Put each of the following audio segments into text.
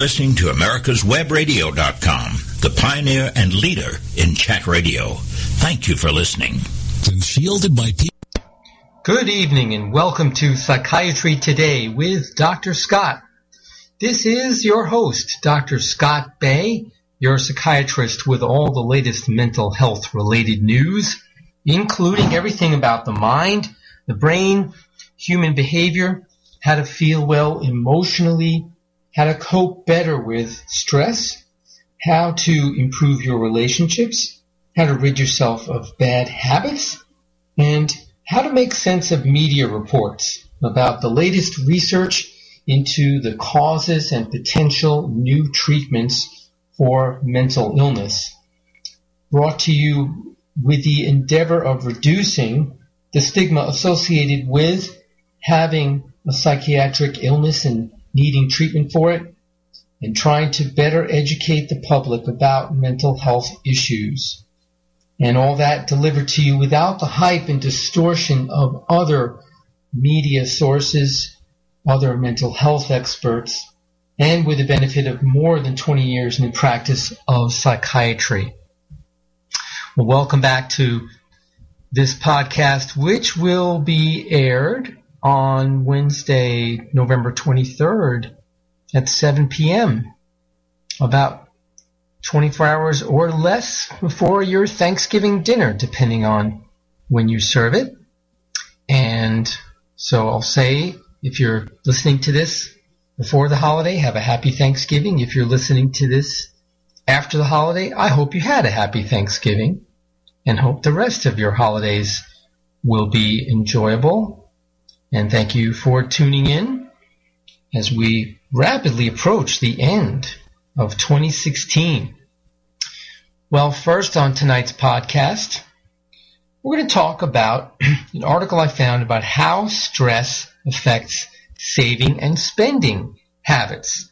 Listening to America's Webradio.com, the pioneer and leader in chat radio. Thank you for listening. And shielded by people. Good evening and welcome to Psychiatry Today with Dr. Scott. This is your host, Dr. Scott Bay, your psychiatrist with all the latest mental health related news, including everything about the mind, the brain, human behavior, how to feel well emotionally, how to cope better with stress, how to improve your relationships, how to rid yourself of bad habits, and how to make sense of media reports about the latest research into the causes and potential new treatments for mental illness. Brought to you with the endeavor of reducing the stigma associated with having a psychiatric illness and needing treatment for it, and trying to better educate the public about mental health issues. And all that delivered to you without the hype and distortion of other media sources, other mental health experts, and with the benefit of more than 20 years in the practice of psychiatry. Well, welcome back to this podcast, which will be aired on Wednesday, November 23rd at 7 p.m. About 24 hours or less before your Thanksgiving dinner, depending on when you serve it. And so I'll say, if you're listening to this before the holiday, have a happy Thanksgiving. If you're listening to this after the holiday, I hope you had a happy Thanksgiving and hope the rest of your holidays will be enjoyable and thank you for tuning in as we rapidly approach the end of 2016. Well, first on tonight's podcast, we're going to talk about an article I found about how stress affects saving and spending habits.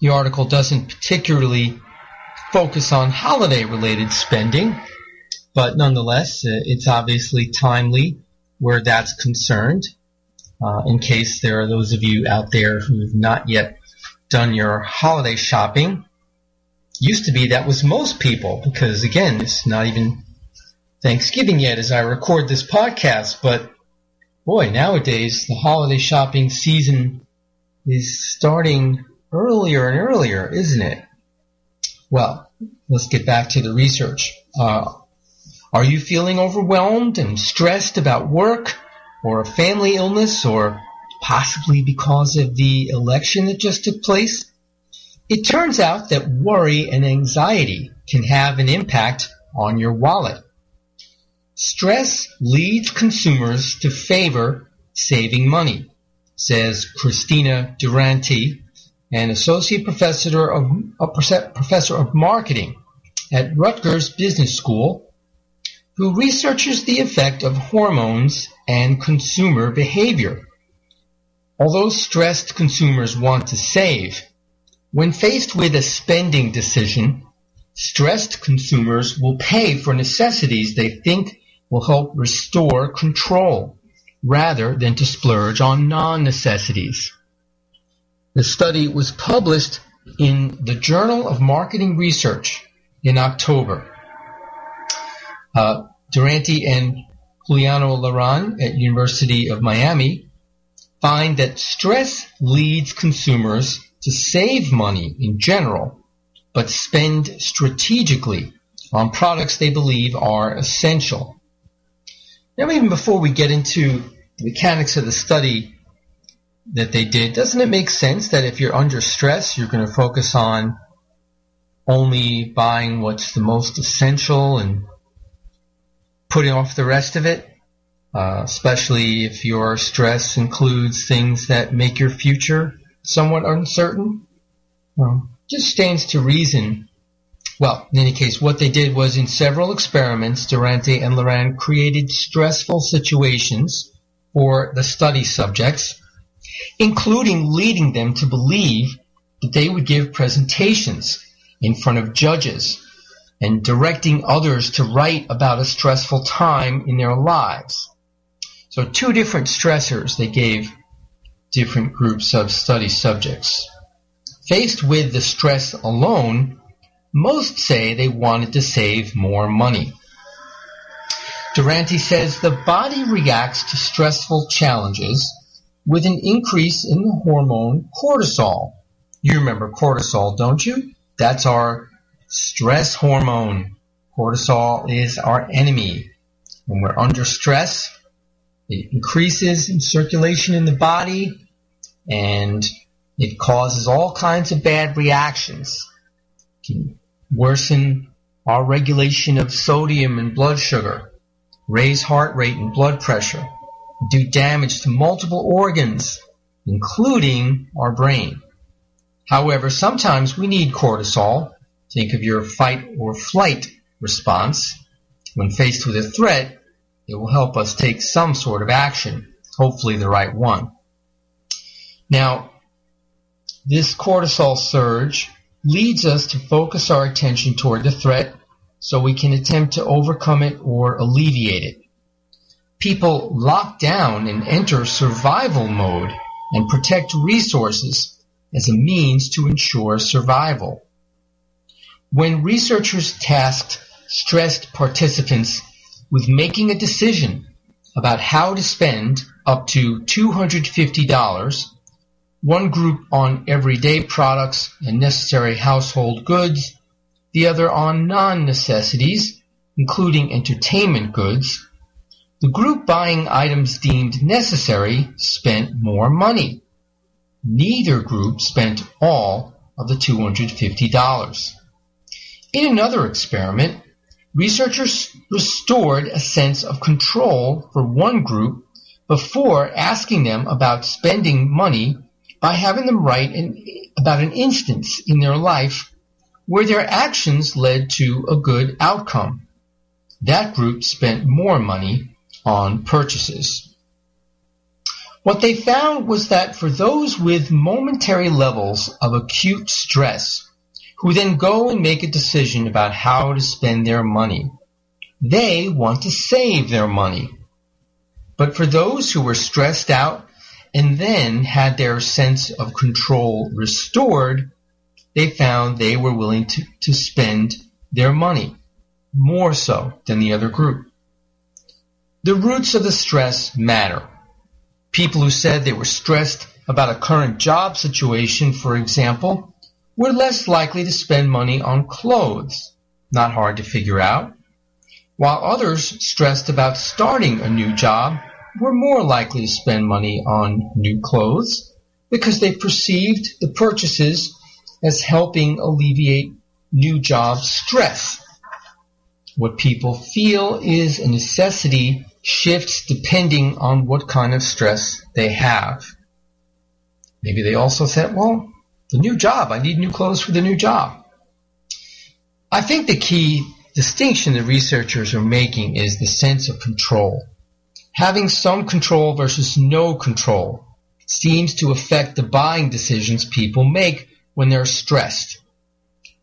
The article doesn't particularly focus on holiday related spending, but nonetheless, uh, it's obviously timely where that's concerned. Uh, in case there are those of you out there who've not yet done your holiday shopping. Used to be that was most people because again, it's not even Thanksgiving yet as I record this podcast, but boy, nowadays the holiday shopping season is starting earlier and earlier, isn't it? Well, let's get back to the research. Uh, are you feeling overwhelmed and stressed about work or a family illness or possibly because of the election that just took place? It turns out that worry and anxiety can have an impact on your wallet. Stress leads consumers to favor saving money, says Kristina Durante, an associate professor of, a professor of marketing at Rutgers Business School who researches the effect of hormones and consumer behavior. Although stressed consumers want to save, when faced with a spending decision, stressed consumers will pay for necessities they think will help restore control rather than to splurge on non-necessities. The study was published in the Journal of Marketing Research in October. Uh, Durante and Juliano Laran at University of Miami find that stress leads consumers to save money in general, but spend strategically on products they believe are essential. Now, even before we get into the mechanics of the study that they did, doesn't it make sense that if you're under stress, you're going to focus on only buying what's the most essential and putting off the rest of it, uh, especially if your stress includes things that make your future somewhat uncertain. Well, just stands to reason. Well, in any case, what they did was in several experiments, Durante and Laran created stressful situations for the study subjects, including leading them to believe that they would give presentations in front of judges and directing others to write about a stressful time in their lives. So two different stressors they gave different groups of study subjects. Faced with the stress alone, most say they wanted to save more money. Durante says the body reacts to stressful challenges with an increase in the hormone cortisol. You remember cortisol, don't you? That's our stress hormone. Cortisol is our enemy. When we're under stress, it increases in circulation in the body and it causes all kinds of bad reactions. It can worsen our regulation of sodium and blood sugar, raise heart rate and blood pressure, do damage to multiple organs, including our brain. However, sometimes we need cortisol. Think of your fight or flight response. When faced with a threat, it will help us take some sort of action, hopefully the right one. Now, this cortisol surge leads us to focus our attention toward the threat so we can attempt to overcome it or alleviate it. People lock down and enter survival mode and protect resources as a means to ensure survival. When researchers tasked stressed participants with making a decision about how to spend up to $250, one group on everyday products and necessary household goods, the other on non-necessities, including entertainment goods, the group buying items deemed necessary spent more money. Neither group spent all of the $250. In another experiment, researchers restored a sense of control for one group before asking them about spending money by having them write an, about an instance in their life where their actions led to a good outcome. That group spent more money on purchases. What they found was that for those with momentary levels of acute stress, who then go and make a decision about how to spend their money, they want to save their money. But for those who were stressed out and then had their sense of control restored, they found they were willing to, to spend their money more so than the other group. The roots of the stress matter. People who said they were stressed about a current job situation, for example, were less likely to spend money on clothes. Not hard to figure out. While others stressed about starting a new job were more likely to spend money on new clothes because they perceived the purchases as helping alleviate new job stress. What people feel is a necessity shifts depending on what kind of stress they have. Maybe they also said, well, the new job, I need new clothes for the new job. I think the key distinction the researchers are making is the sense of control. Having some control versus no control seems to affect the buying decisions people make when they're stressed.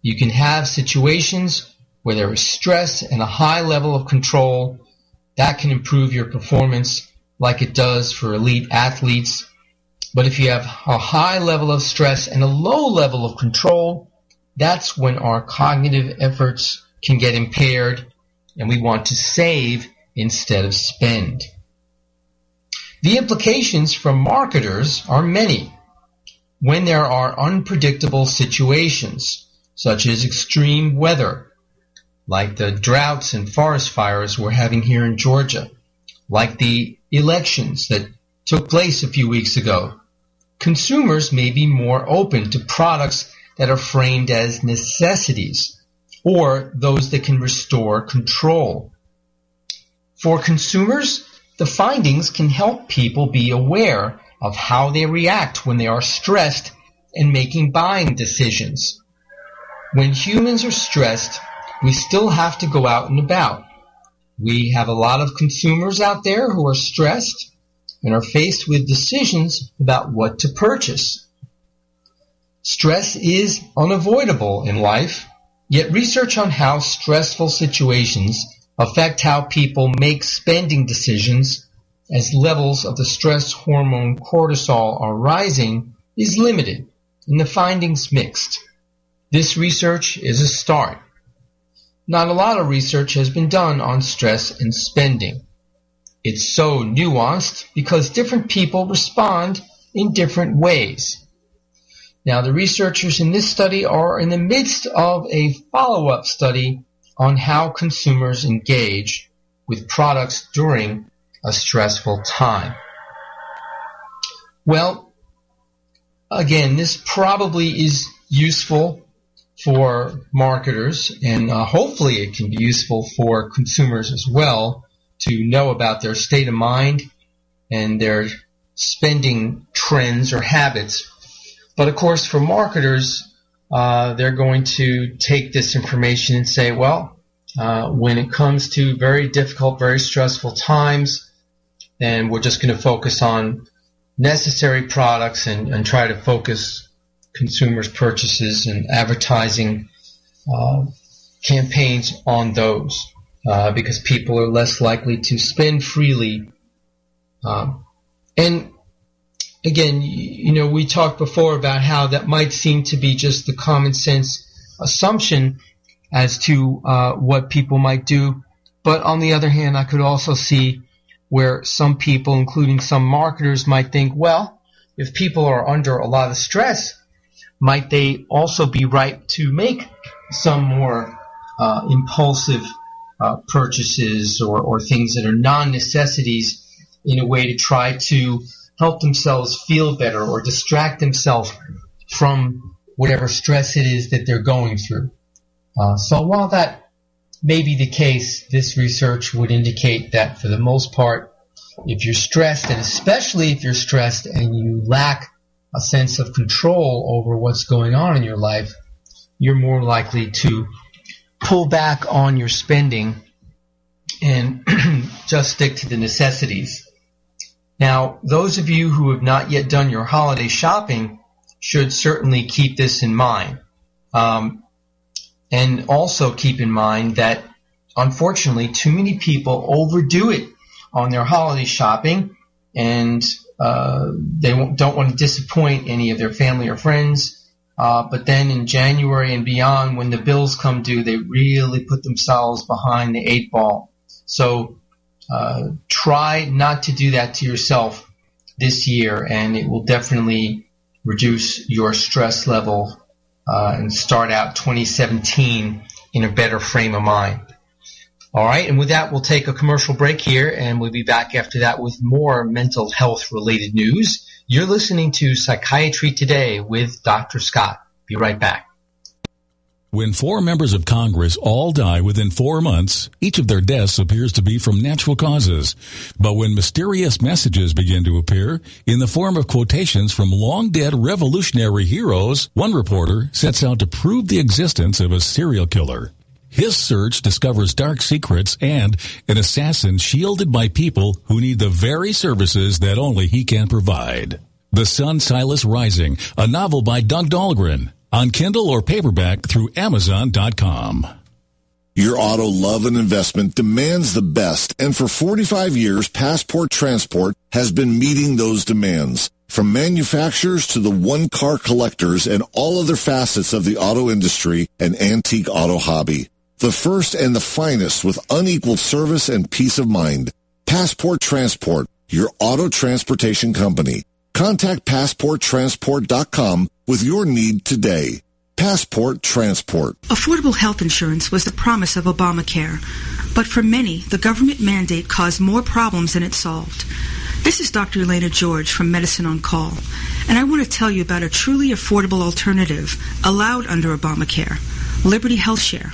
You can have situations where there is stress and a high level of control that can improve your performance like it does for elite athletes. But if you have a high level of stress and a low level of control, that's when our cognitive efforts can get impaired and we want to save instead of spend. The implications for marketers are many. When there are unpredictable situations, such as extreme weather, like the droughts and forest fires we're having here in Georgia, like the elections that took place a few weeks ago. Consumers may be more open to products that are framed as necessities or those that can restore control. For consumers, the findings can help people be aware of how they react when they are stressed and making buying decisions. When humans are stressed, we still have to go out and about. We have a lot of consumers out there who are stressed and are faced with decisions about what to purchase. Stress is unavoidable in life, yet research on how stressful situations affect how people make spending decisions as levels of the stress hormone cortisol are rising is limited and the findings mixed. This research is a start. Not a lot of research has been done on stress and spending. It's so nuanced because different people respond in different ways. Now, the researchers in this study are in the midst of a follow-up study on how consumers engage with products during a stressful time. Well, again, this probably is useful for marketers and uh, hopefully it can be useful for consumers as well to know about their state of mind and their spending trends or habits. But of course, for marketers, uh, they're going to take this information and say, well, uh, when it comes to very difficult, very stressful times, then we're just going to focus on necessary products and, and try to focus consumers' purchases and advertising uh, campaigns on those uh, because people are less likely to spend freely. Um, and again, you know, we talked before about how that might seem to be just the common sense assumption as to uh, what people might do. But on the other hand, I could also see where some people, including some marketers, might think, well, if people are under a lot of stress, might they also be right to make some more uh, impulsive uh, purchases or, or things that are non-necessities in a way to try to help themselves feel better or distract themselves from whatever stress it is that they're going through. Uh, so while that may be the case, this research would indicate that for the most part, if you're stressed, and especially if you're stressed and you lack a sense of control over what's going on in your life, you're more likely to pull back on your spending and just stick to the necessities. Now, those of you who have not yet done your holiday shopping should certainly keep this in mind. Um, and also keep in mind that unfortunately too many people overdo it on their holiday shopping and uh, they don't want to disappoint any of their family or friends. Uh, but then in January and beyond, when the bills come due, they really put themselves behind the eight ball. So uh, try not to do that to yourself this year, and it will definitely reduce your stress level uh, and start out 2017 in a better frame of mind. All right, and with that, we'll take a commercial break here, and we'll be back after that with more mental health related news. You're listening to Psychiatry Today with Dr. Scott. Be right back. When four members of Congress all die within four months, each of their deaths appears to be from natural causes. But when mysterious messages begin to appear in the form of quotations from long dead revolutionary heroes, one reporter sets out to prove the existence of a serial killer. His search discovers dark secrets and an assassin shielded by people who need the very services that only he can provide. The Sun Silas Rising, a novel by Doug Dahlgren, on Kindle or paperback through Amazon.com. Your auto love and investment demands the best, and for 45 years, Passport Transport has been meeting those demands. From manufacturers to the one-car collectors and all other facets of the auto industry and antique auto hobby. The first and the finest with unequaled service and peace of mind. Passport Transport, your auto transportation company. Contact PassportTransport.com with your need today. Passport Transport. Affordable health insurance was the promise of Obamacare, but for many, the government mandate caused more problems than it solved. This is Dr. Elena George from Medicine on Call, and I want to tell you about a truly affordable alternative allowed under Obamacare, Liberty HealthShare.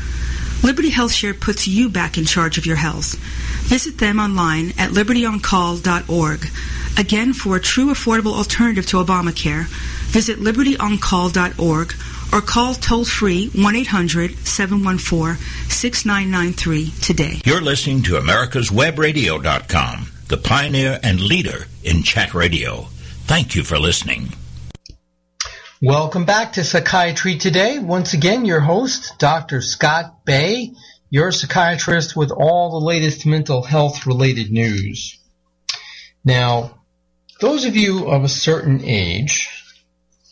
Liberty HealthShare puts you back in charge of your health. Visit them online at libertyoncall.org. Again, for a true affordable alternative to Obamacare, visit libertyoncall.org or call toll free 1 800 714 6993 today. You're listening to America'sWebRadio.com, the pioneer and leader in chat radio. Thank you for listening. Welcome back to Psychiatry Today. Once again, your host, Dr. Scott Bay, your psychiatrist with all the latest mental health related news. Now, those of you of a certain age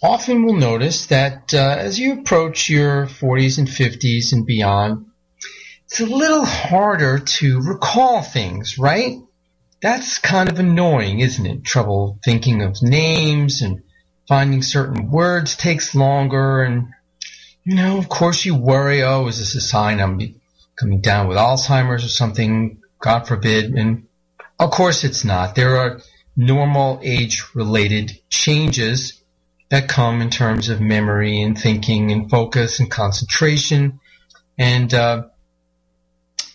often will notice that uh, as you approach your 40s and 50s and beyond, it's a little harder to recall things, right? That's kind of annoying, isn't it? Trouble thinking of names and finding certain words takes longer and you know, of course you worry, oh, is this a sign I'm coming down with Alzheimer's or something? God forbid. And of course it's not. There are normal age related changes that come in terms of memory and thinking and focus and concentration. And uh,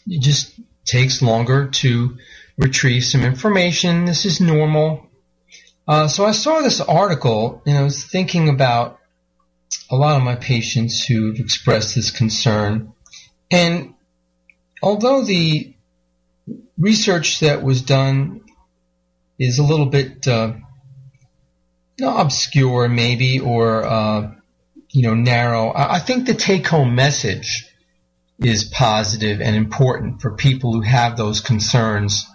it just takes longer to retrieve some information. This is normal. Uh, so I saw this article and I was thinking about a lot of my patients who've expressed this concern. And although the research that was done is a little bit uh, obscure, maybe, or uh, you know, narrow. I, think the take-home message is positive and important for people who have those concerns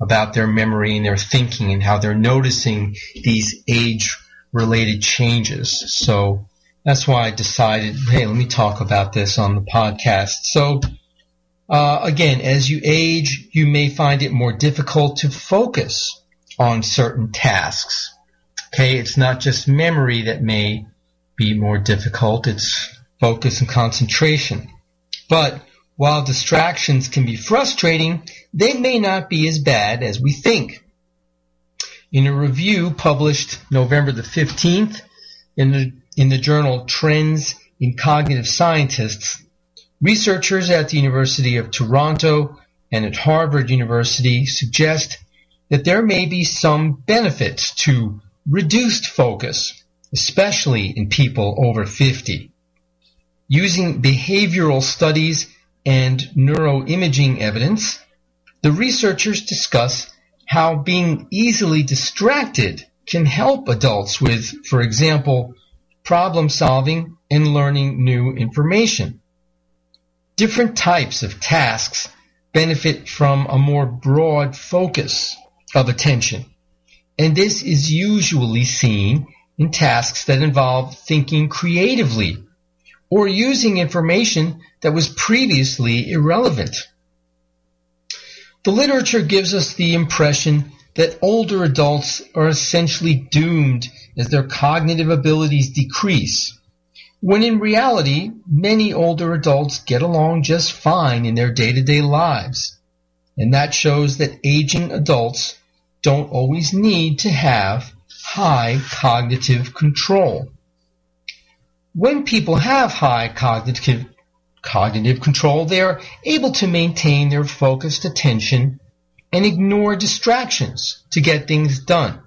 about their memory and their thinking and how they're noticing these age-related changes. So that's why I decided, hey, let me talk about this on the podcast. So uh, again, as you age, you may find it more difficult to focus on certain tasks. Okay, it's not just memory that may be more difficult, it's focus and concentration. But while distractions can be frustrating, they may not be as bad as we think. In a review published November the 15th in the, in the journal Trends in Cognitive Sciences, researchers at the University of Toronto and at Harvard University suggest that there may be some benefits to reduced focus, especially in people over 50. Using behavioral studies and neuroimaging evidence, the researchers discuss how being easily distracted can help adults with, for example, problem solving and learning new information. Different types of tasks benefit from a more broad focus of attention. And this is usually seen in tasks that involve thinking creatively or using information that was previously irrelevant. The literature gives us the impression that older adults are essentially doomed as their cognitive abilities decrease, when in reality, many older adults get along just fine in their day-to-day lives. And that shows that aging adults don't always need to have high cognitive control. When people have high cognitive, cognitive control, they are able to maintain their focused attention and ignore distractions to get things done.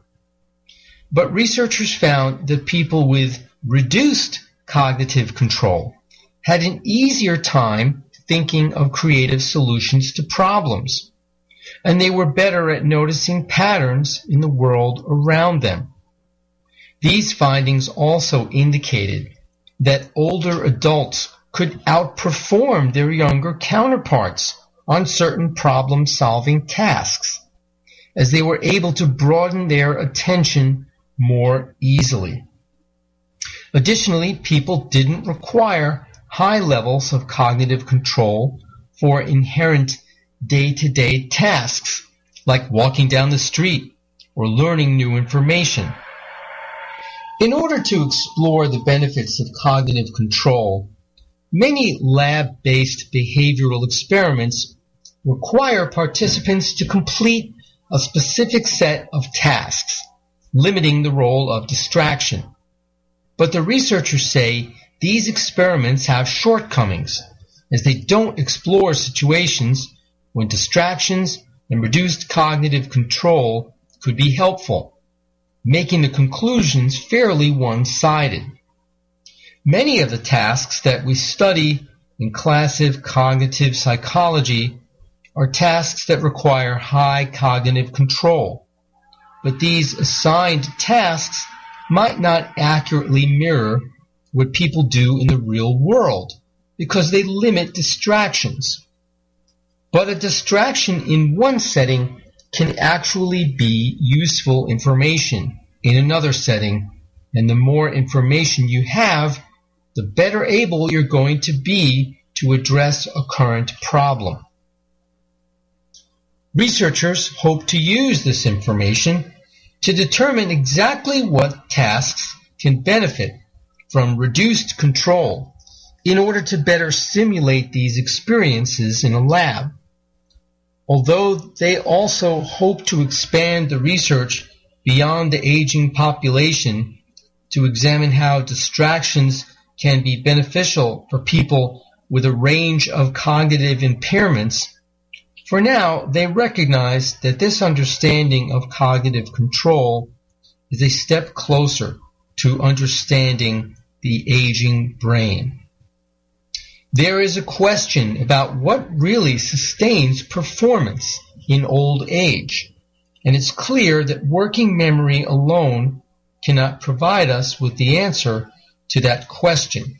But researchers found that people with reduced cognitive control had an easier time thinking of creative solutions to problems and they were better at noticing patterns in the world around them. These findings also indicated that older adults could outperform their younger counterparts on certain problem solving tasks, as they were able to broaden their attention more easily. Additionally, people didn't require high levels of cognitive control for inherent day-to-day tasks like walking down the street or learning new information. In order to explore the benefits of cognitive control, many lab-based behavioral experiments require participants to complete a specific set of tasks, limiting the role of distraction. But the researchers say these experiments have shortcomings, as they don't explore situations when distractions and reduced cognitive control could be helpful, making the conclusions fairly one-sided. Many of the tasks that we study in classic cognitive psychology are tasks that require high cognitive control. But these assigned tasks might not accurately mirror what people do in the real world because they limit distractions. But a distraction in one setting can actually be useful information in another setting, and the more information you have, the better able you're going to be to address a current problem. Researchers hope to use this information to determine exactly what tasks can benefit from reduced control in order to better simulate these experiences in a lab. Although they also hope to expand the research beyond the aging population to examine how distractions can be beneficial for people with a range of cognitive impairments, for now they recognize that this understanding of cognitive control is a step closer to understanding the aging brain. There is a question about what really sustains performance in old age, and it's clear that working memory alone cannot provide us with the answer to that question.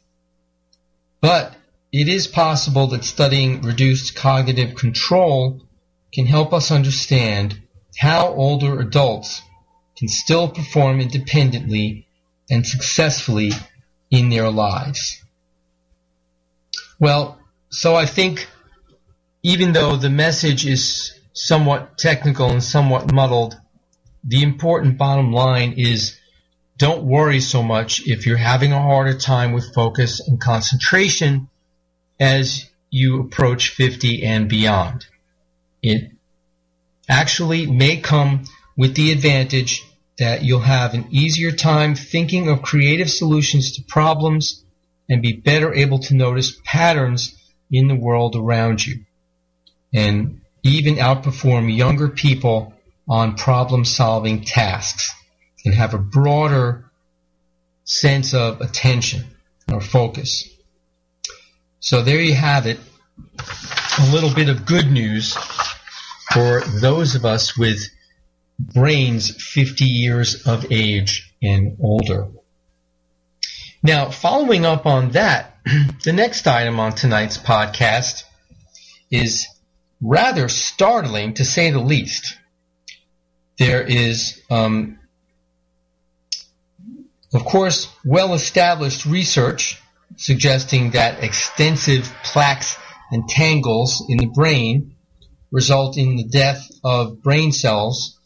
But it is possible that studying reduced cognitive control can help us understand how older adults can still perform independently and successfully in their lives. Well, so I think even though the message is somewhat technical and somewhat muddled, the important bottom line is don't worry so much if you're having a harder time with focus and concentration as you approach 50 and beyond. It actually may come with the advantage that you'll have an easier time thinking of creative solutions to problems and be better able to notice patterns in the world around you and even outperform younger people on problem solving tasks and have a broader sense of attention or focus. So there you have it. A little bit of good news for those of us with brains 50 years of age and older. Now, following up on that, the next item on tonight's podcast is rather startling to say the least. There is, um, of course, well established research suggesting that extensive plaques and tangles in the brain result in the death of brain cells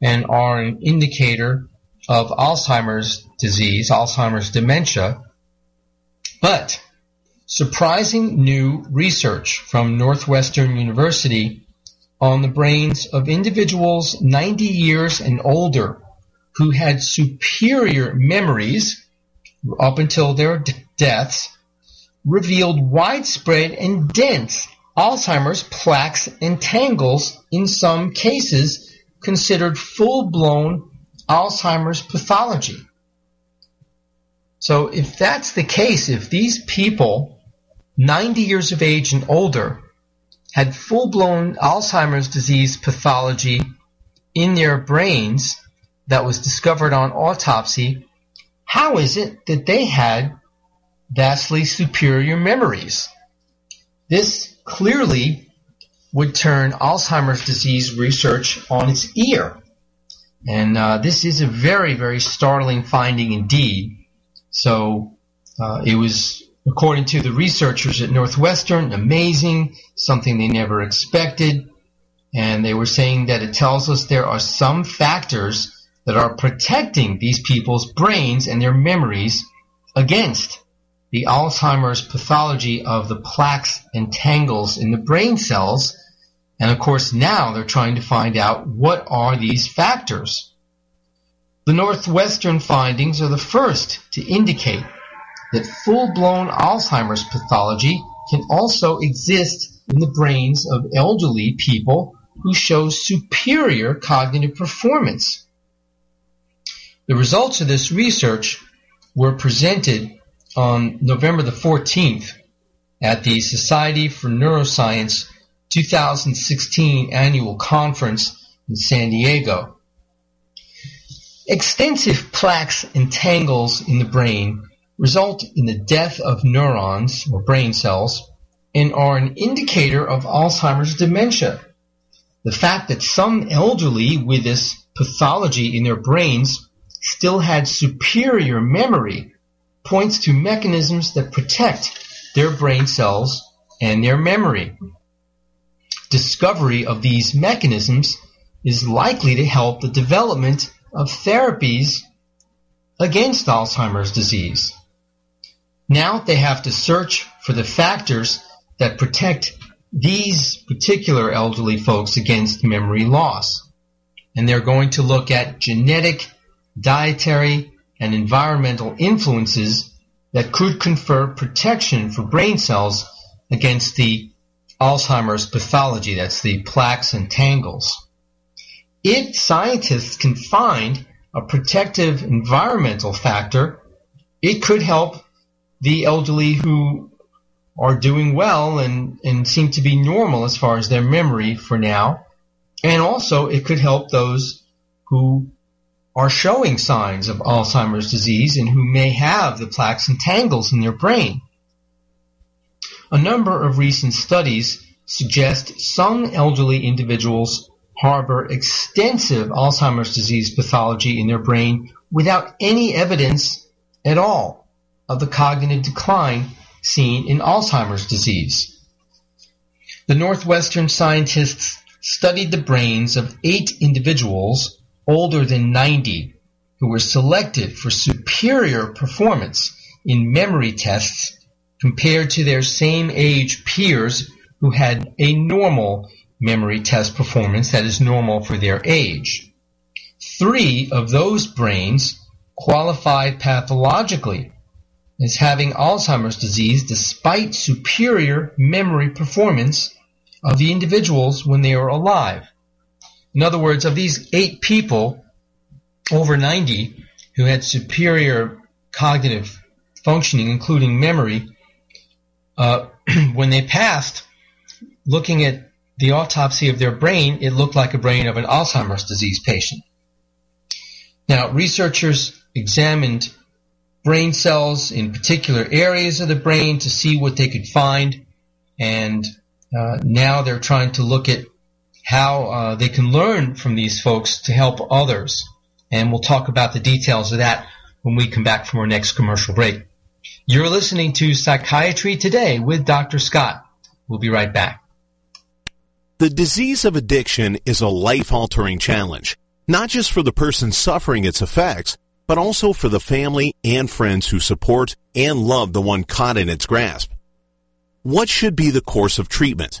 and are an indicator of Alzheimer's disease, Alzheimer's dementia. But surprising new research from Northwestern University on the brains of individuals 90 years and older who had superior memories up until their d- deaths revealed widespread and dense Alzheimer's plaques and tangles in some cases considered full-blown Alzheimer's pathology. So if that's the case, if these people, 90 years of age and older, had full-blown Alzheimer's disease pathology in their brains that was discovered on autopsy, how is it that they had vastly superior memories? This clearly would turn Alzheimer's disease research on its ear. And uh, this is a very, very startling finding indeed. So uh, it was, according to the researchers at Northwestern, amazing, something they never expected. And they were saying that it tells us there are some factors that are protecting these people's brains and their memories against the Alzheimer's pathology of the plaques and tangles in the brain cells and of course now they're trying to find out what are these factors. The Northwestern findings are the first to indicate that full-blown Alzheimer's pathology can also exist in the brains of elderly people who show superior cognitive performance. The results of this research were presented on November the 14th at the Society for Neuroscience 2016 annual conference in San Diego. Extensive plaques and tangles in the brain result in the death of neurons or brain cells and are an indicator of Alzheimer's dementia. The fact that some elderly with this pathology in their brains still had superior memory points to mechanisms that protect their brain cells and their memory. Discovery of these mechanisms is likely to help the development of therapies against Alzheimer's disease. Now they have to search for the factors that protect these particular elderly folks against memory loss. And they're going to look at genetic, dietary, and environmental influences that could confer protection for brain cells against the Alzheimer's pathology, that's the plaques and tangles. If scientists can find a protective environmental factor, it could help the elderly who are doing well and, and seem to be normal as far as their memory for now. And also it could help those who are showing signs of Alzheimer's disease and who may have the plaques and tangles in their brain. A number of recent studies suggest some elderly individuals harbor extensive Alzheimer's disease pathology in their brain without any evidence at all of the cognitive decline seen in Alzheimer's disease. The Northwestern scientists studied the brains of eight individuals older than 90 who were selected for superior performance in memory tests compared to their same age peers who had a normal memory test performance that is normal for their age. Three of those brains qualified pathologically as having Alzheimer's disease despite superior memory performance of the individuals when they were alive. In other words, of these eight people over 90 who had superior cognitive functioning, including memory, uh, when they passed, looking at the autopsy of their brain, it looked like a brain of an Alzheimer's disease patient. Now, researchers examined brain cells in particular areas of the brain to see what they could find, and uh, now they're trying to look at how uh, they can learn from these folks to help others. And we'll talk about the details of that when we come back from our next commercial break. You're listening to Psychiatry Today with Dr. Scott. We'll be right back. The disease of addiction is a life-altering challenge, not just for the person suffering its effects, but also for the family and friends who support and love the one caught in its grasp. What should be the course of treatment?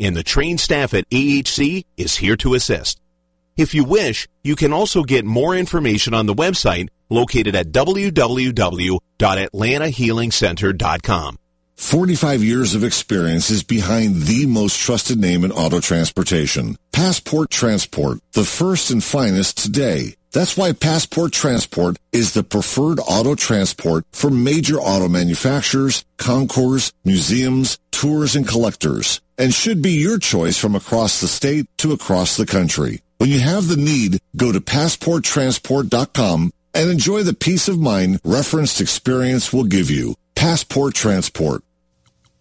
and the trained staff at AHC is here to assist. If you wish, you can also get more information on the website located at www.atlantahealingcenter.com. 45 years of experience is behind the most trusted name in auto transportation. Passport Transport, the first and finest today. That's why Passport Transport is the preferred auto transport for major auto manufacturers, concours, museums, tours, and collectors, and should be your choice from across the state to across the country. When you have the need, go to passporttransport.com and enjoy the peace of mind referenced experience will give you. Passport Transport.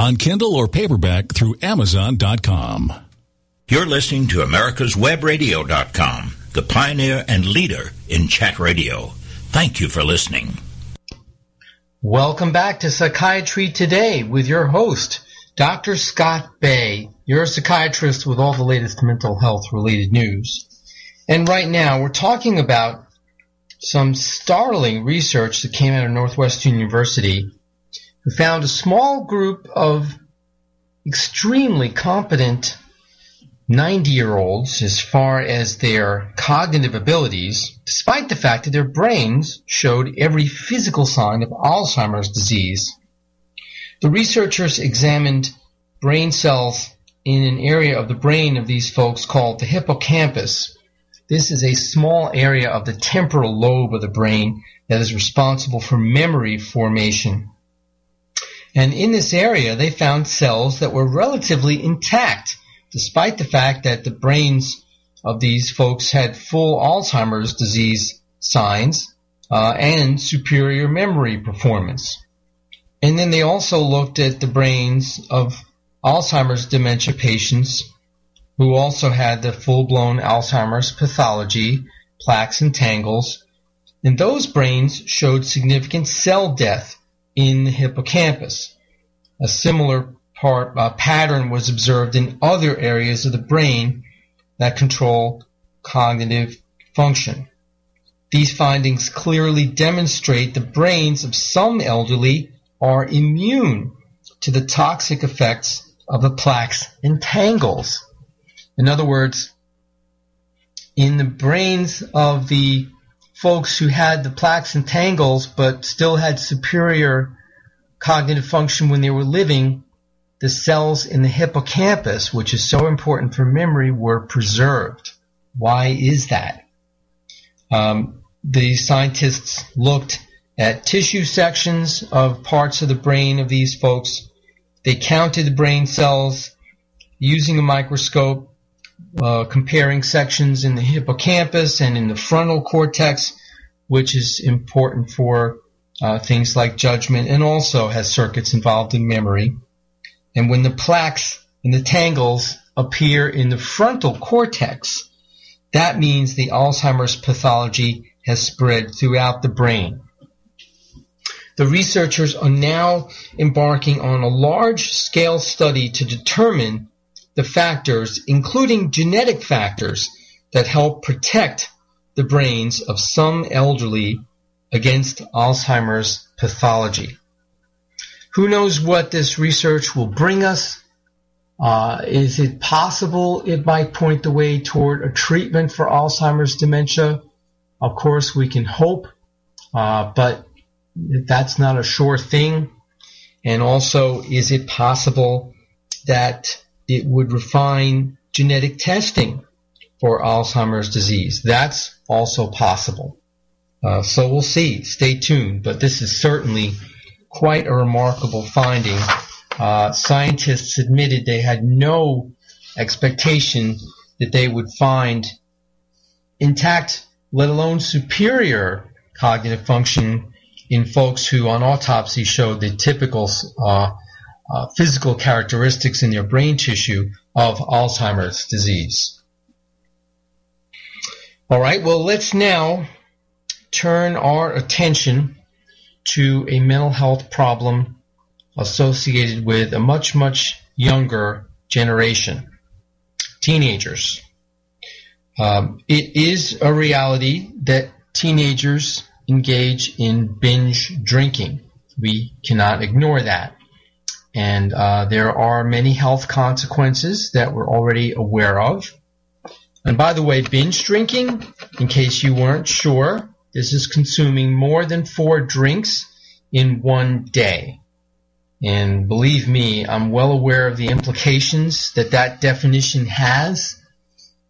on Kindle or paperback through Amazon.com. You're listening to America'sWebRadio.com, the pioneer and leader in chat radio. Thank you for listening. Welcome back to Psychiatry Today with your host, Dr. Scott Bay. You're a psychiatrist with all the latest mental health related news. And right now we're talking about some startling research that came out of Northwestern University who found a small group of extremely competent 90 year olds as far as their cognitive abilities, despite the fact that their brains showed every physical sign of Alzheimer's disease. The researchers examined brain cells in an area of the brain of these folks called the hippocampus, this is a small area of the temporal lobe of the brain that is responsible for memory formation. And in this area, they found cells that were relatively intact, despite the fact that the brains of these folks had full Alzheimer's disease signs uh, and superior memory performance. And then they also looked at the brains of Alzheimer's dementia patients who also had the full-blown Alzheimer's pathology, plaques and tangles, and those brains showed significant cell death in the hippocampus. A similar part, uh, pattern was observed in other areas of the brain that control cognitive function. These findings clearly demonstrate the brains of some elderly are immune to the toxic effects of the plaques and tangles. In other words, in the brains of the folks who had the plaques and tangles but still had superior cognitive function when they were living, the cells in the hippocampus, which is so important for memory, were preserved. Why is that? Um, the scientists looked at tissue sections of parts of the brain of these folks. They counted the brain cells using a microscope uh, comparing sections in the hippocampus and in the frontal cortex, which is important for uh, things like judgment and also has circuits involved in memory. And when the plaques and the tangles appear in the frontal cortex, that means the Alzheimer's pathology has spread throughout the brain. The researchers are now embarking on a large scale study to determine the factors, including genetic factors, that help protect the brains of some elderly against Alzheimer's pathology. Who knows what this research will bring us? Uh, is it possible it might point the way toward a treatment for Alzheimer's dementia? Of course, we can hope, uh, but that's not a sure thing. And also, is it possible that it would refine genetic testing for Alzheimer's disease. That's also possible. Uh, so we'll see. Stay tuned. But this is certainly quite a remarkable finding. Uh, scientists admitted they had no expectation that they would find intact, let alone superior cognitive function in folks who on autopsy showed the typical uh, uh, physical characteristics in their brain tissue of Alzheimer's disease. All right, well, let's now turn our attention to a mental health problem associated with a much, much younger generation teenagers. Um, it is a reality that teenagers engage in binge drinking. We cannot ignore that. And uh, there are many health consequences that we're already aware of. And by the way, binge drinking, in case you weren't sure, this is consuming more than four drinks in one day. And believe me, I'm well aware of the implications that that definition has.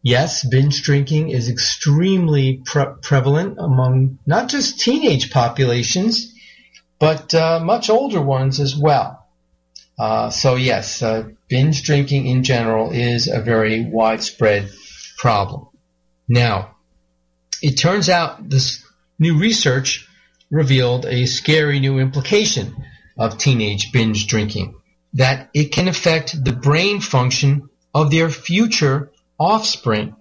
Yes, binge drinking is extremely pre- prevalent among not just teenage populations, but uh, much older ones as well. Uh, so yes, uh, binge drinking in general is a very widespread problem. Now, it turns out this new research revealed a scary new implication of teenage binge drinking that it can affect the brain function of their future offspring.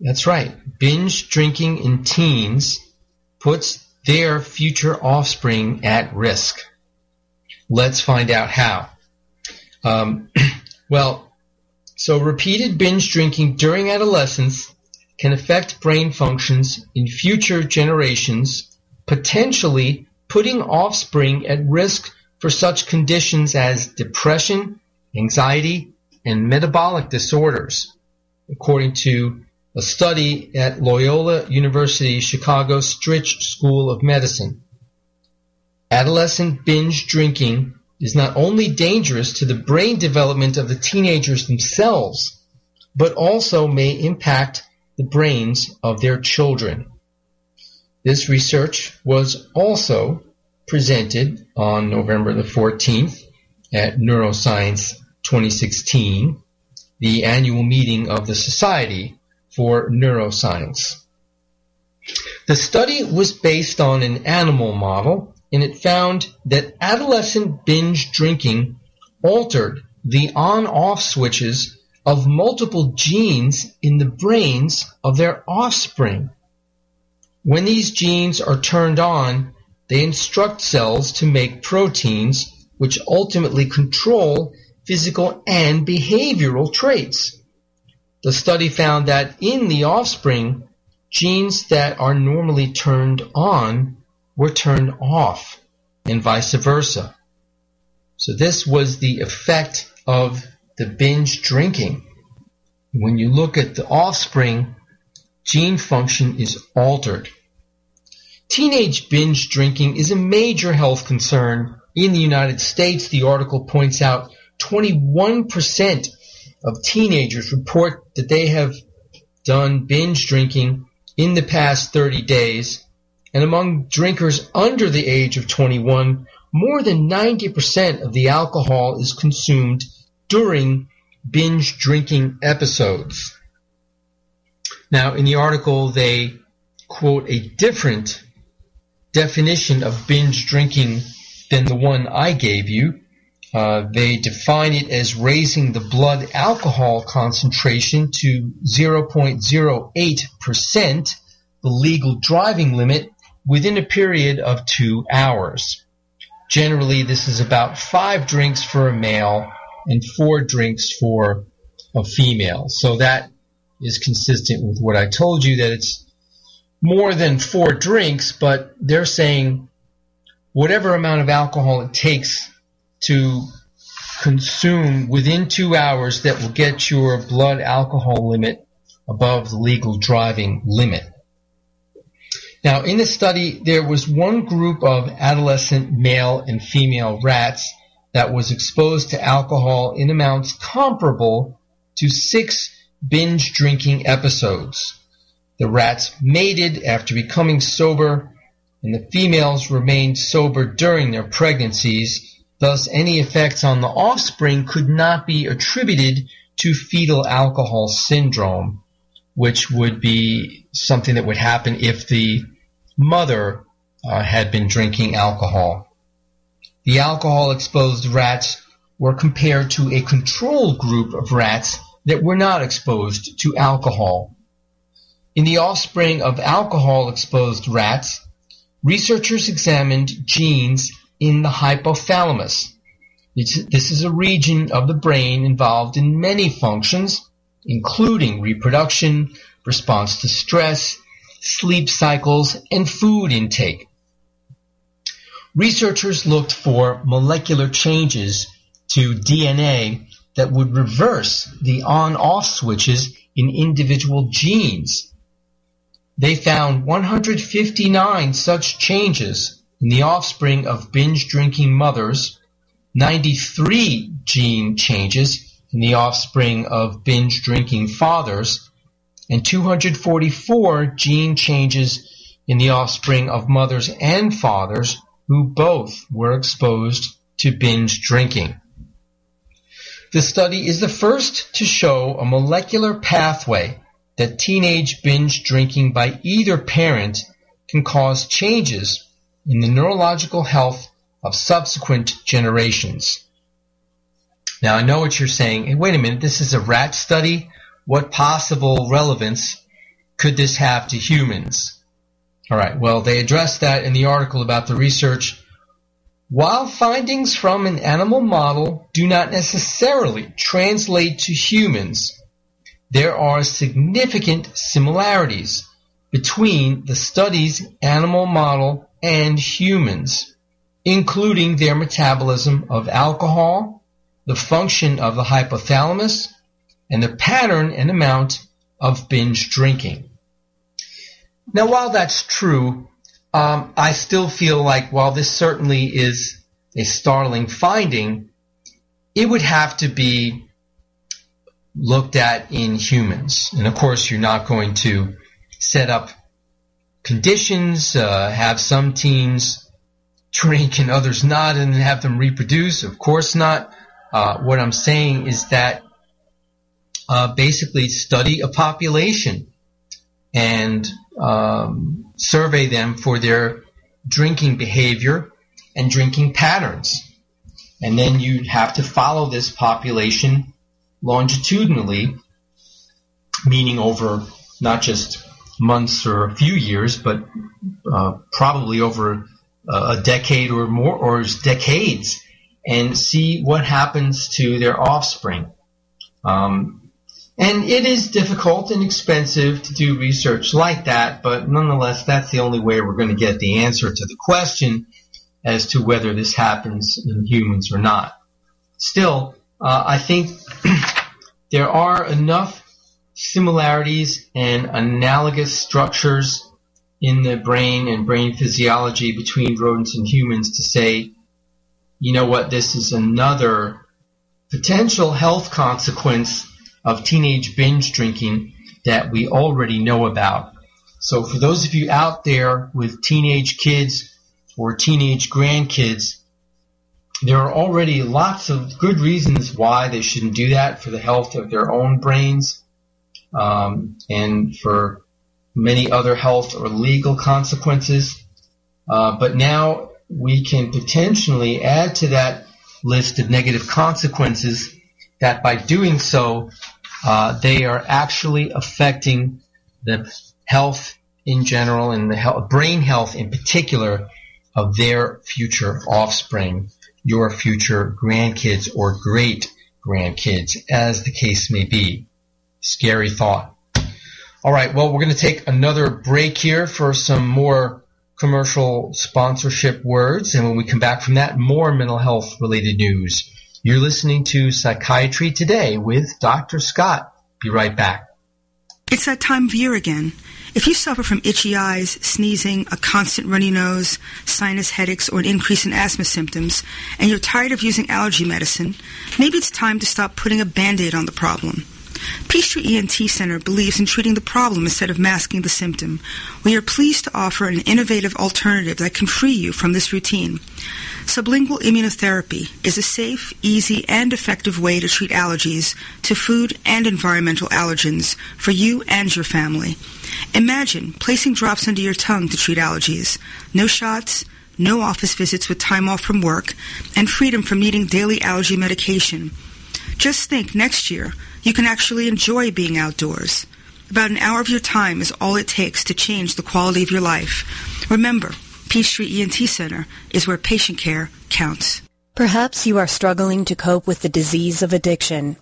That's right. Binge drinking in teens puts their future offspring at risk. Let's find out how. Um, well, so repeated binge drinking during adolescence can affect brain functions in future generations, potentially putting offspring at risk for such conditions as depression, anxiety, and metabolic disorders, according to a study at Loyola University Chicago Stritch School of Medicine. Adolescent binge drinking is not only dangerous to the brain development of the teenagers themselves, but also may impact the brains of their children. This research was also presented on November the 14th at Neuroscience 2016, the annual meeting of the Society for Neuroscience. The study was based on an animal model and it found that adolescent binge drinking altered the on-off switches of multiple genes in the brains of their offspring. When these genes are turned on, they instruct cells to make proteins which ultimately control physical and behavioral traits. The study found that in the offspring, genes that are normally turned on were turned off and vice versa. So this was the effect of the binge drinking. When you look at the offspring, gene function is altered. Teenage binge drinking is a major health concern in the United States. The article points out 21% of teenagers report that they have done binge drinking in the past 30 days and among drinkers under the age of 21, more than 90% of the alcohol is consumed during binge drinking episodes. Now, in the article, they quote a different definition of binge drinking than the one I gave you. Uh, they define it as raising the blood alcohol concentration to 0.08%, the legal driving limit, within a period of two hours. Generally, this is about five drinks for a male and four drinks for a female. So that is consistent with what I told you that it's more than four drinks, but they're saying whatever amount of alcohol it takes to consume within two hours that will get your blood alcohol limit above the legal driving limit. Now, in the study, there was one group of adolescent male and female rats that was exposed to alcohol in amounts comparable to six binge drinking episodes. The rats mated after becoming sober, and the females remained sober during their pregnancies. Thus, any effects on the offspring could not be attributed to fetal alcohol syndrome which would be something that would happen if the mother uh, had been drinking alcohol. The alcohol exposed rats were compared to a control group of rats that were not exposed to alcohol. In the offspring of alcohol exposed rats, researchers examined genes in the hypothalamus. This is a region of the brain involved in many functions, including reproduction, response to stress, sleep cycles, and food intake. Researchers looked for molecular changes to DNA that would reverse the on-off switches in individual genes. They found 159 such changes in the offspring of binge drinking mothers, 93 gene changes in the offspring of binge drinking fathers, and 244 gene changes in the offspring of mothers and fathers who both were exposed to binge drinking. The study is the first to show a molecular pathway that teenage binge drinking by either parent can cause changes in the neurological health of subsequent generations. Now I know what you're saying. Hey, wait a minute, this is a rat study? What possible relevance could this have to humans? Alright, well they address that in the article about the research. While findings from an animal model do not necessarily translate to humans, there are significant similarities between the study's animal model and humans, including their metabolism of alcohol, the function of the hypothalamus, and the pattern and amount of binge drinking. Now, while that's true, um, I still feel like while this certainly is a startling finding, it would have to be looked at in humans. And of course, you're not going to set up conditions, uh, have some teens drink and others not, and then have them reproduce. Of course not. Uh, what I'm saying is that uh, basically study a population and um, survey them for their drinking behavior and drinking patterns. And then you'd have to follow this population longitudinally, meaning over not just months or a few years, but uh, probably over a decade or more, or decades, and see what happens to their offspring. Um, and it is difficult and expensive to do research like that, but nonetheless, that's the only way we're going to get the answer to the question as to whether this happens in humans or not. Still, uh, I think there are enough similarities and analogous structures in the brain and brain physiology between rodents and humans to say, you know what, this is another potential health consequence of teenage binge drinking that we already know about. So for those of you out there with teenage kids or teenage grandkids, there are already lots of good reasons why they shouldn't do that for the health of their own brains um, and for many other health or legal consequences. Uh, but now we can potentially add to that list of negative consequences that by doing so, uh, they are actually affecting the health in general and the health, brain health in particular of their future offspring your future grandkids or great grandkids, as the case may be. Scary thought. All right, well, we're going to take another break here for some more commercial sponsorship words, and when we come back from that, more mental health related news. You're listening to Psychiatry Today with Dr. Scott. Be right back. It's that time of year again. If you suffer from itchy eyes, sneezing, a constant runny nose, sinus headaches, or an increase in asthma symptoms, and you're tired of using allergy medicine, maybe it's time to stop putting a band-aid on the problem. Peachtree ENT Center believes in treating the problem instead of masking the symptom. We are pleased to offer an innovative alternative that can free you from this routine. Sublingual immunotherapy is a safe, easy, and effective way to treat allergies to food and environmental allergens for you and your family. Imagine placing drops under your tongue to treat allergies. No shots, no office visits with time off from work, and freedom from needing daily allergy medication. Just think next year you can actually enjoy being outdoors. About an hour of your time is all it takes to change the quality of your life. Remember, Peace Peachtree ENT Center is where patient care counts. Perhaps you are struggling to cope with the disease of addiction.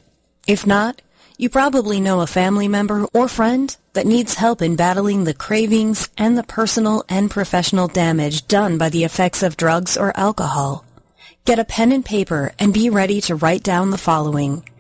If not, you probably know a family member or friend that needs help in battling the cravings and the personal and professional damage done by the effects of drugs or alcohol. Get a pen and paper and be ready to write down the following.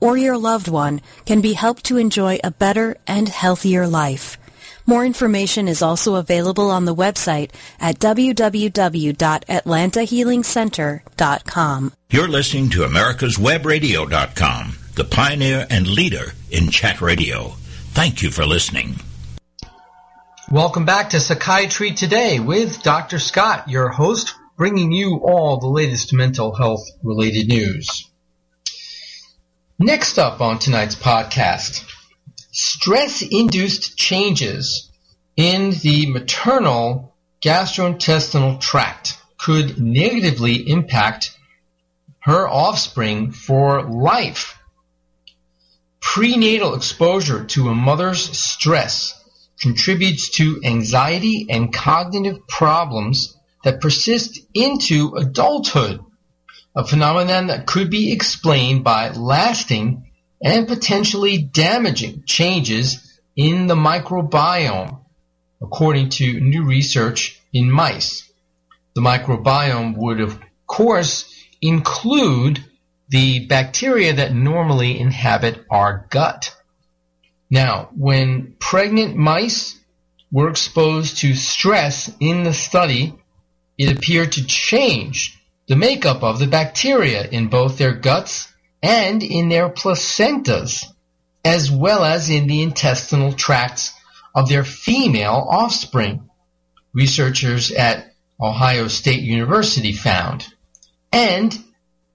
or your loved one can be helped to enjoy a better and healthier life. More information is also available on the website at www.atlantahealingcenter.com. You're listening to americaswebradio.com, the pioneer and leader in chat radio. Thank you for listening. Welcome back to Psychiatry Today with Dr. Scott, your host, bringing you all the latest mental health related news. Next up on tonight's podcast, stress-induced changes in the maternal gastrointestinal tract could negatively impact her offspring for life. Prenatal exposure to a mother's stress contributes to anxiety and cognitive problems that persist into adulthood, a phenomenon that could be explained by lasting and potentially damaging changes in the microbiome, according to new research in mice. The microbiome would, of course, include the bacteria that normally inhabit our gut. Now, when pregnant mice were exposed to stress in the study, it appeared to change the makeup of the bacteria in both their guts and in their placentas, as well as in the intestinal tracts of their female offspring, researchers at Ohio State University found. And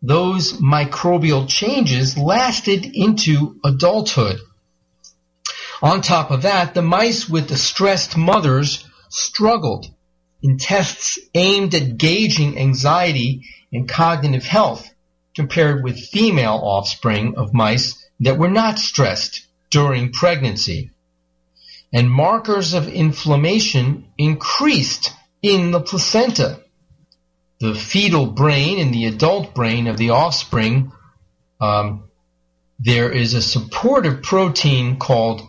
those microbial changes lasted into adulthood. On top of that, the mice with the stressed mothers struggled in tests aimed at gauging anxiety and cognitive health compared with female offspring of mice that were not stressed during pregnancy. And markers of inflammation increased in the placenta. The fetal brain and the adult brain of the offspring, um, there is a supportive protein called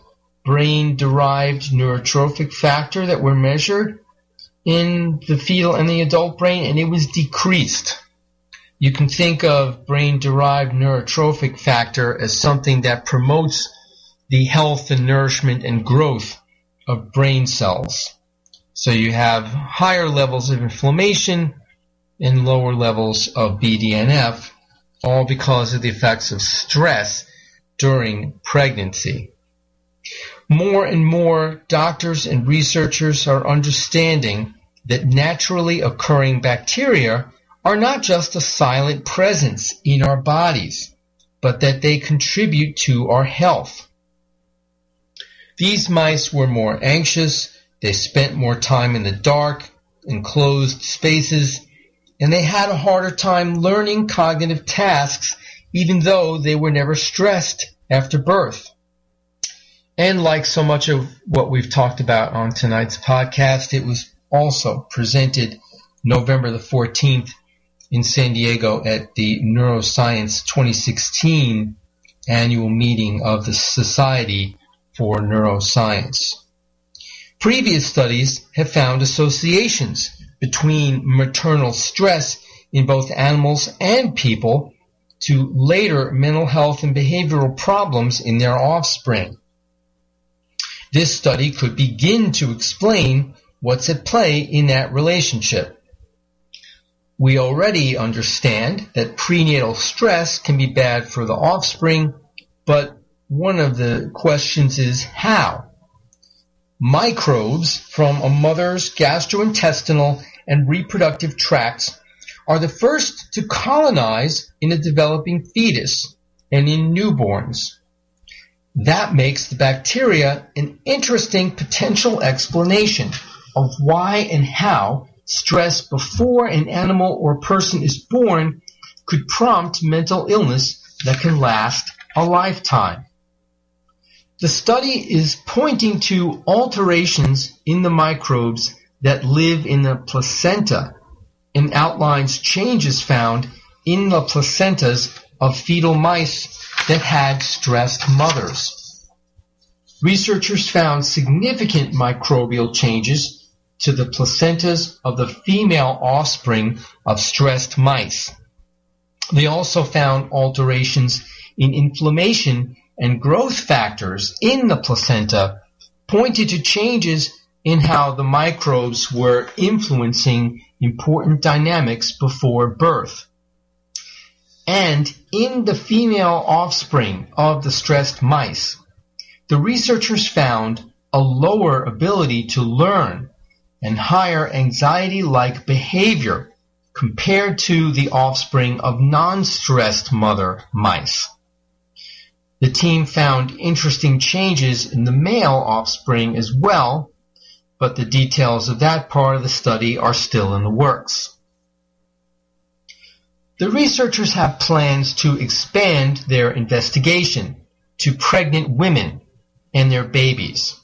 brain-derived neurotrophic factor that were measured in the fetal and the adult brain, and it was decreased. You can think of brain-derived neurotrophic factor as something that promotes the health and nourishment and growth of brain cells. So you have higher levels of inflammation and lower levels of BDNF, all because of the effects of stress during pregnancy. More and more doctors and researchers are understanding that naturally occurring bacteria are not just a silent presence in our bodies, but that they contribute to our health. These mice were more anxious, they spent more time in the dark, enclosed spaces, and they had a harder time learning cognitive tasks even though they were never stressed after birth. And like so much of what we've talked about on tonight's podcast, it was also presented November the 14th in San Diego at the Neuroscience 2016 annual meeting of the Society for Neuroscience. Previous studies have found associations between maternal stress in both animals and people to later mental health and behavioral problems in their offspring. This study could begin to explain what's at play in that relationship. We already understand that prenatal stress can be bad for the offspring, but one of the questions is how? Microbes from a mother's gastrointestinal and reproductive tracts are the first to colonize in a developing fetus and in newborns. That makes the bacteria an interesting potential explanation of why and how stress before an animal or person is born could prompt mental illness that can last a lifetime. The study is pointing to alterations in the microbes that live in the placenta and outlines changes found in the placentas of fetal mice that had stressed mothers. Researchers found significant microbial changes to the placentas of the female offspring of stressed mice. They also found alterations in inflammation and growth factors in the placenta pointed to changes in how the microbes were influencing important dynamics before birth. And in the female offspring of the stressed mice, the researchers found a lower ability to learn and higher anxiety-like behavior compared to the offspring of non-stressed mother mice. The team found interesting changes in the male offspring as well, but the details of that part of the study are still in the works. The researchers have plans to expand their investigation to pregnant women and their babies.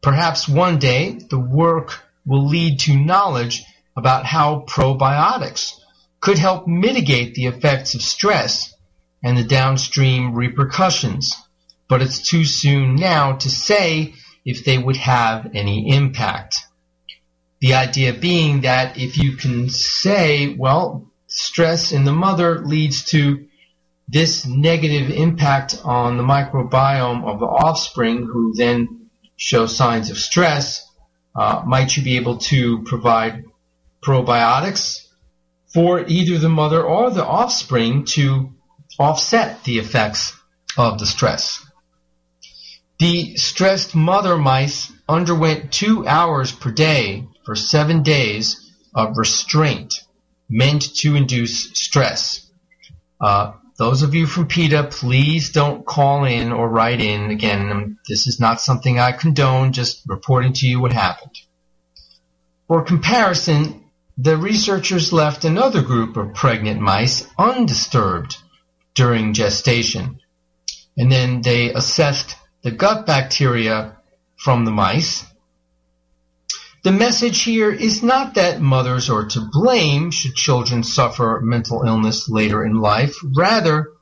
Perhaps one day the work will lead to knowledge about how probiotics could help mitigate the effects of stress and the downstream repercussions, but it's too soon now to say if they would have any impact. The idea being that if you can say, well, stress in the mother leads to this negative impact on the microbiome of the offspring who then show signs of stress, uh, might you be able to provide probiotics for either the mother or the offspring to offset the effects of the stress. The stressed mother mice underwent two hours per day for seven days of restraint meant to induce stress. Uh, those of you from PETA, please don't call in or write in. Again, um, this is not something I condone, just reporting to you what happened. For comparison, the researchers left another group of pregnant mice undisturbed during gestation. And then they assessed the gut bacteria from the mice. The message here is not that mothers are to blame should children suffer mental illness later in life. Rather,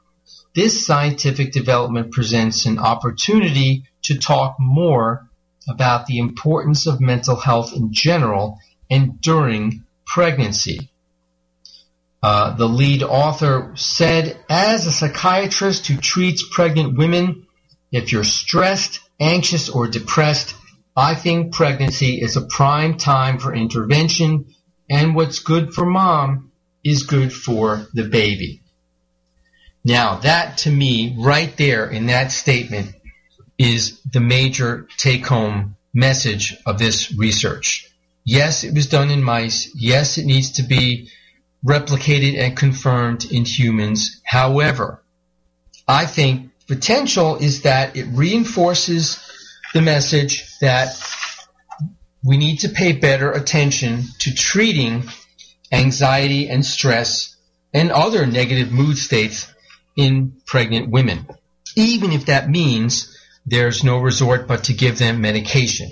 this scientific development presents an opportunity to talk more about the importance of mental health in general and during pregnancy. Uh, the lead author said, as a psychiatrist who treats pregnant women, if you're stressed, anxious, or depressed, I think pregnancy is a prime time for intervention, and what's good for mom is good for the baby. Now, that to me, right there in that statement, is the major take home message of this research. Yes, it was done in mice. Yes, it needs to be replicated and confirmed in humans. However, I think potential is that it reinforces the message that we need to pay better attention to treating anxiety and stress and other negative mood states in pregnant women, even if that means there's no resort but to give them medication.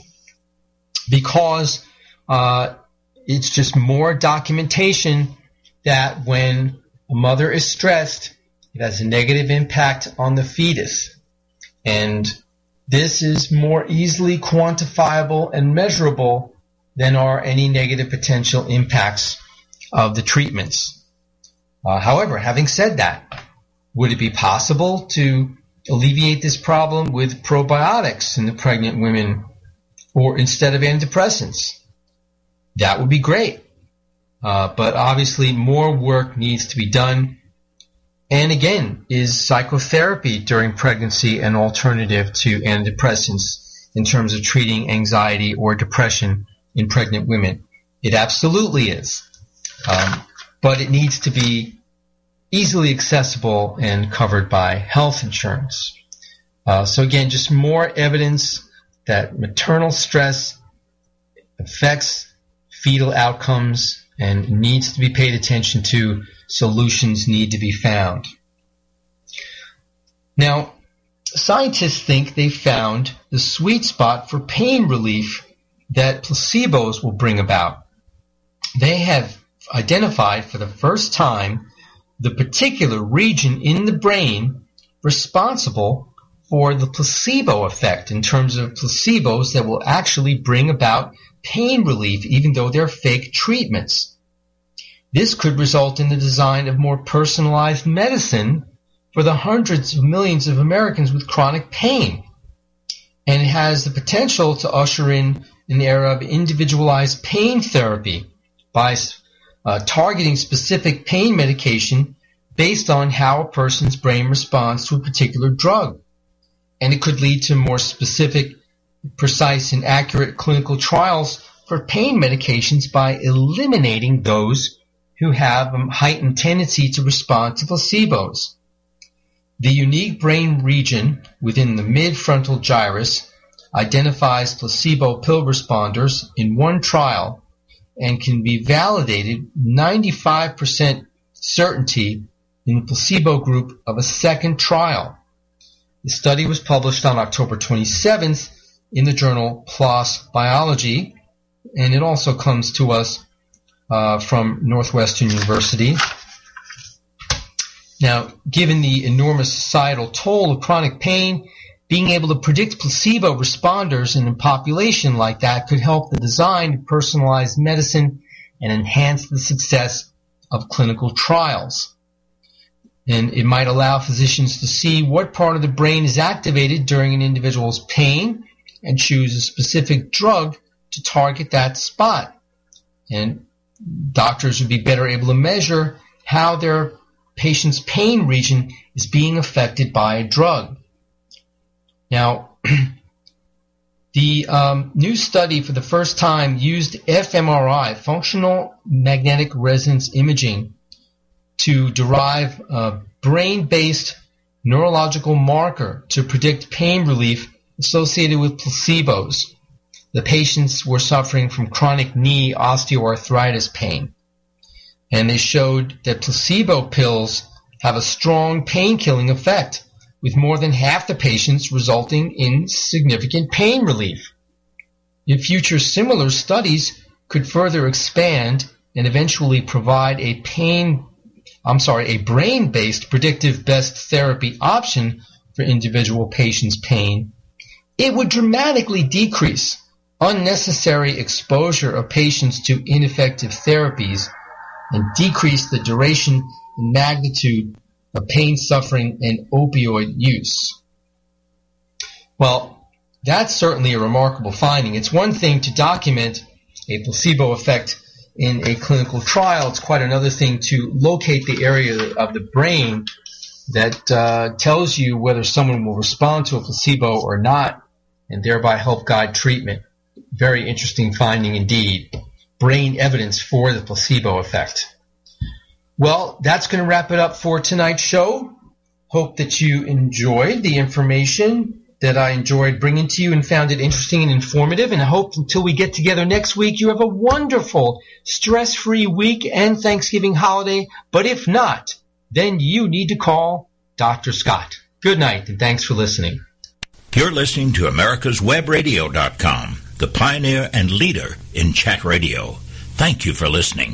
Because uh, it's just more documentation that when a mother is stressed, it has a negative impact on the fetus. And this is more easily quantifiable and measurable than are any negative potential impacts of the treatments. Uh, however, having said that, would it be possible to alleviate this problem with probiotics in the pregnant women or instead of antidepressants? That would be great. Uh, but obviously more work needs to be done. And again, is psychotherapy during pregnancy an alternative to antidepressants in terms of treating anxiety or depression in pregnant women? It absolutely is. Um, but it needs to be easily accessible and covered by health insurance. Uh, so again, just more evidence that maternal stress affects fetal outcomes and needs to be paid attention to. Solutions need to be found. Now, scientists think they found the sweet spot for pain relief that placebos will bring about. They have identified for the first time the particular region in the brain responsible for the placebo effect in terms of placebos that will actually bring about pain relief even though they're fake treatments. This could result in the design of more personalized medicine for the hundreds of millions of Americans with chronic pain. and it has the potential to usher in an era of individualized pain therapy by uh, targeting specific pain medication based on how a person's brain responds to a particular drug. And it could lead to more specific, precise, and accurate clinical trials for pain medications by eliminating those who have a heightened tendency to respond to placebos. The unique brain region within the midfrontal gyrus identifies placebo pill responders in one trial and can be validated 95% certainty in the placebo group of a second trial. The study was published on October 27th in the journal PLOS Biology, and it also comes to us uh, from Northwestern University. Now, given the enormous societal toll of chronic pain, being able to predict placebo responders in a population like that could help the design of personalized medicine and enhance the success of clinical trials. And it might allow physicians to see what part of the brain is activated during an individual's pain and choose a specific drug to target that spot. And doctors would be better able to measure how their patient's pain region is being affected by a drug. Now, the um, new study for the first time used fMRI, functional magnetic resonance imaging, to derive a brain-based neurological marker to predict pain relief associated with placebos. The patients were suffering from chronic knee osteoarthritis pain and they showed that placebo pills have a strong pain-killing effect, with more than half the patients resulting in significant pain relief. In future similar studies could further expand and eventually provide a pain, I'm sorry, a brain-based predictive best therapy option for individual patients' pain, it would dramatically decrease unnecessary exposure of patients to ineffective therapies and decrease the duration and magnitude of pain, suffering, and opioid use. Well, that's certainly a remarkable finding. It's one thing to document a placebo effect in a clinical trial. It's quite another thing to locate the area of the brain that uh, tells you whether someone will respond to a placebo or not, and thereby help guide treatment. Very interesting finding indeed brain evidence for the placebo effect. Well, that's going to wrap it up for tonight's show. Hope that you enjoyed the information that I enjoyed bringing to you and found it interesting and informative. And I hope until we get together next week, you have a wonderful, stress-free week and Thanksgiving holiday. But if not, then you need to call Dr. Scott. Good night and thanks for listening. You're listening to America'sWebRadio.com the pioneer and leader in chat radio. Thank you for listening.